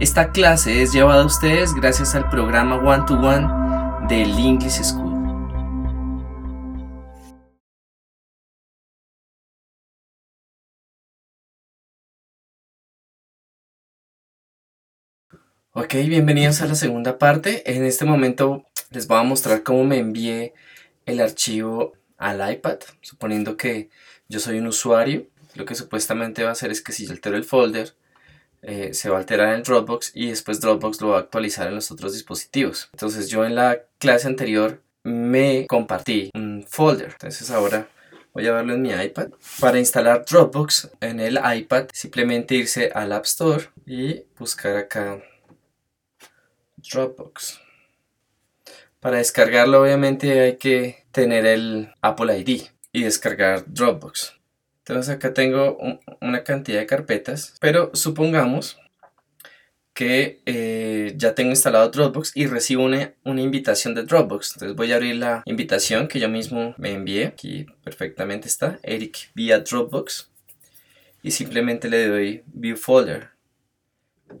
Esta clase es llevada a ustedes gracias al programa One to One del English School. Ok, bienvenidos a la segunda parte. En este momento les voy a mostrar cómo me envié el archivo al iPad, suponiendo que yo soy un usuario. Lo que supuestamente va a hacer es que si yo altero el folder, eh, se va a alterar en Dropbox y después Dropbox lo va a actualizar en los otros dispositivos. Entonces yo en la clase anterior me compartí un folder. Entonces ahora voy a verlo en mi iPad. Para instalar Dropbox en el iPad, simplemente irse al App Store y buscar acá Dropbox. Para descargarlo obviamente hay que tener el Apple ID y descargar Dropbox. Entonces acá tengo una cantidad de carpetas, pero supongamos que eh, ya tengo instalado Dropbox y recibo una, una, invitación de Dropbox. Entonces voy a abrir la invitación que yo mismo me envié. Aquí perfectamente está, Eric vía Dropbox. Y simplemente le doy View Folder.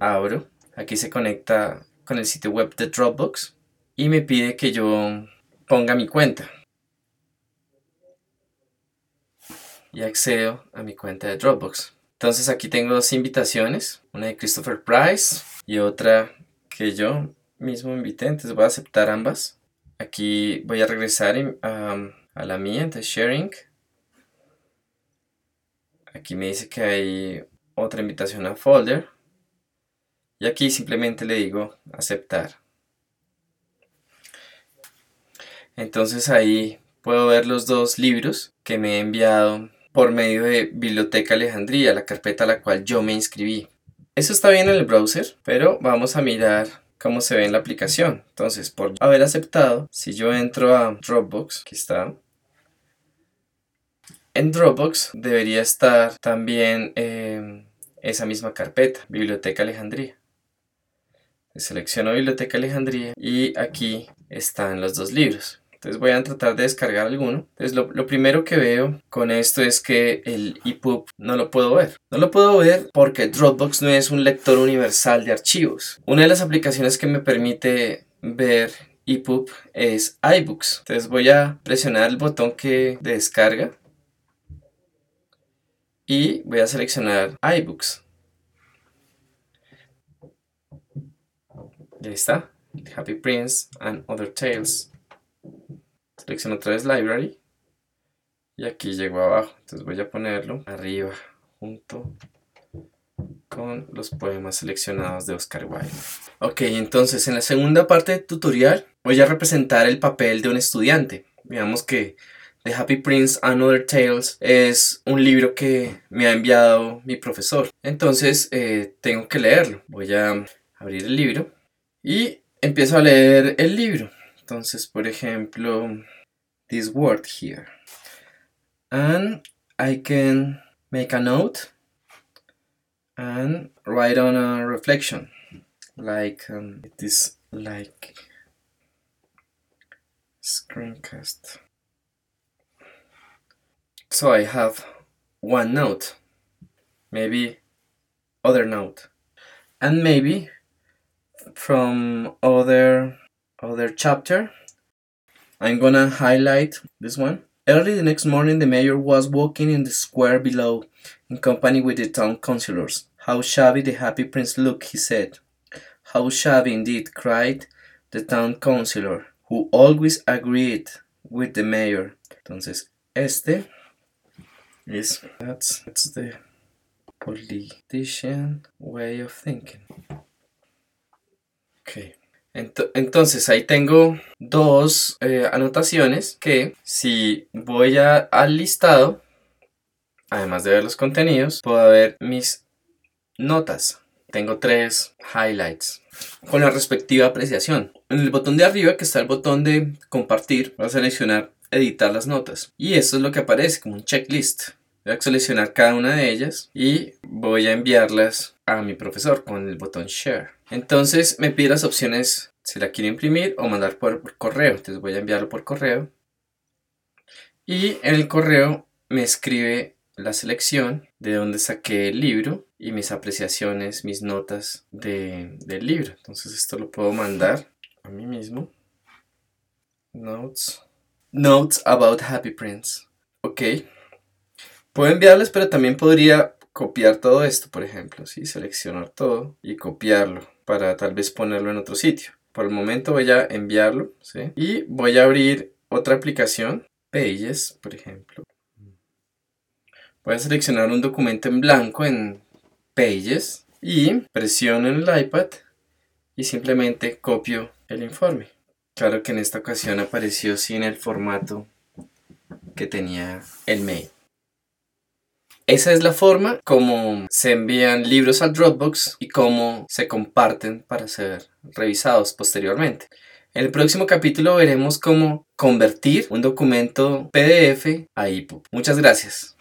Abro. Aquí se conecta con el sitio web de Dropbox. Y me pide que yo ponga mi cuenta. Y accedo a mi cuenta de Dropbox. Entonces aquí tengo dos invitaciones, una de Christopher Price y otra que yo mismo invité, entonces voy a aceptar ambas. Aquí voy a regresar a la mía, entonces sharing. Aquí me dice que hay otra invitación a folder. Y aquí simplemente le digo aceptar. Entonces ahí puedo ver los dos libros que me he enviado por medio de Biblioteca Alejandría, la carpeta a la cual yo me inscribí. Eso está bien en el browser, pero vamos a mirar cómo se ve en la aplicación. Entonces, por haber aceptado, si yo entro a Dropbox, aquí está, en Dropbox debería estar también em, esa misma carpeta, Biblioteca Alejandría. Selecciono Biblioteca Alejandría y aquí están los dos libros. Entonces voy a tratar de descargar alguno. Entonces lo, primero que veo con esto es que el EPUB no lo puedo ver. No lo puedo ver porque Dropbox no es un lector universal de archivos. Una de las aplicaciones que me permite ver EPUB es iBooks. Entonces voy a presionar el botón que de descarga y voy a seleccionar iBooks. Y ahí está. Happy Prince and Other Tales. Selecciono otra vez Library. Y aquí llego abajo. Entonces voy a ponerlo arriba, junto con los poemas seleccionados de Oscar Wilde. Ok, entonces en la segunda parte del tutorial voy a representar el papel de un estudiante. Digamos que The Happy Prince and Other Tales es un libro que me ha enviado mi profesor. Entonces eh, tengo que leerlo. Voy a abrir el libro y empiezo a leer el libro. Entonces, por ejemplo, this word here. And I can make a note and write on a reflection. Like um, it is like screencast. So I have one note, maybe other note, and maybe from other other chapter. I'm gonna highlight this one. Early the next morning, the mayor was walking in the square below, in company with the town councillors. How shabby the happy prince looked, he said. How shabby indeed, cried the town councillor, who always agreed with the mayor. Entonces, este is that's that's the politician way of thinking. Okay. Entonces ahí tengo dos eh, anotaciones que si voy a, al listado, además de ver los contenidos, puedo ver mis notas. Tengo tres highlights con la respectiva apreciación. En el botón de arriba que está el botón de compartir, voy a seleccionar editar las notas. Y esto es lo que aparece como un checklist. Voy a seleccionar cada una de ellas y voy a enviarlas a mi profesor con el botón Share. Entonces me pide las opciones si la quiero imprimir o mandar por, correo. Entonces voy a enviarlo por correo. Y en el correo me escribe la selección de donde saqué el libro y mis apreciaciones, mis notas de, del libro. Entonces esto lo puedo mandar a mí mismo. Notes. Notes about Happy Prince. Ok. Puedo enviarles, pero también podría copiar todo esto, por ejemplo. ¿sí? Seleccionar todo y copiarlo para tal vez ponerlo en otro sitio. Por el momento voy a enviarlo. ¿sí? Y voy a abrir otra aplicación. Pages, por ejemplo. Voy a seleccionar un documento en blanco en Pages y presiono en el iPad y simplemente copio el informe. Claro que en esta ocasión apareció sin el formato que tenía el mail. Esa es la forma como se envían libros al Dropbox y cómo se comparten para ser revisados posteriormente. En el próximo capítulo veremos cómo convertir un documento PDF a EPUB. Muchas gracias.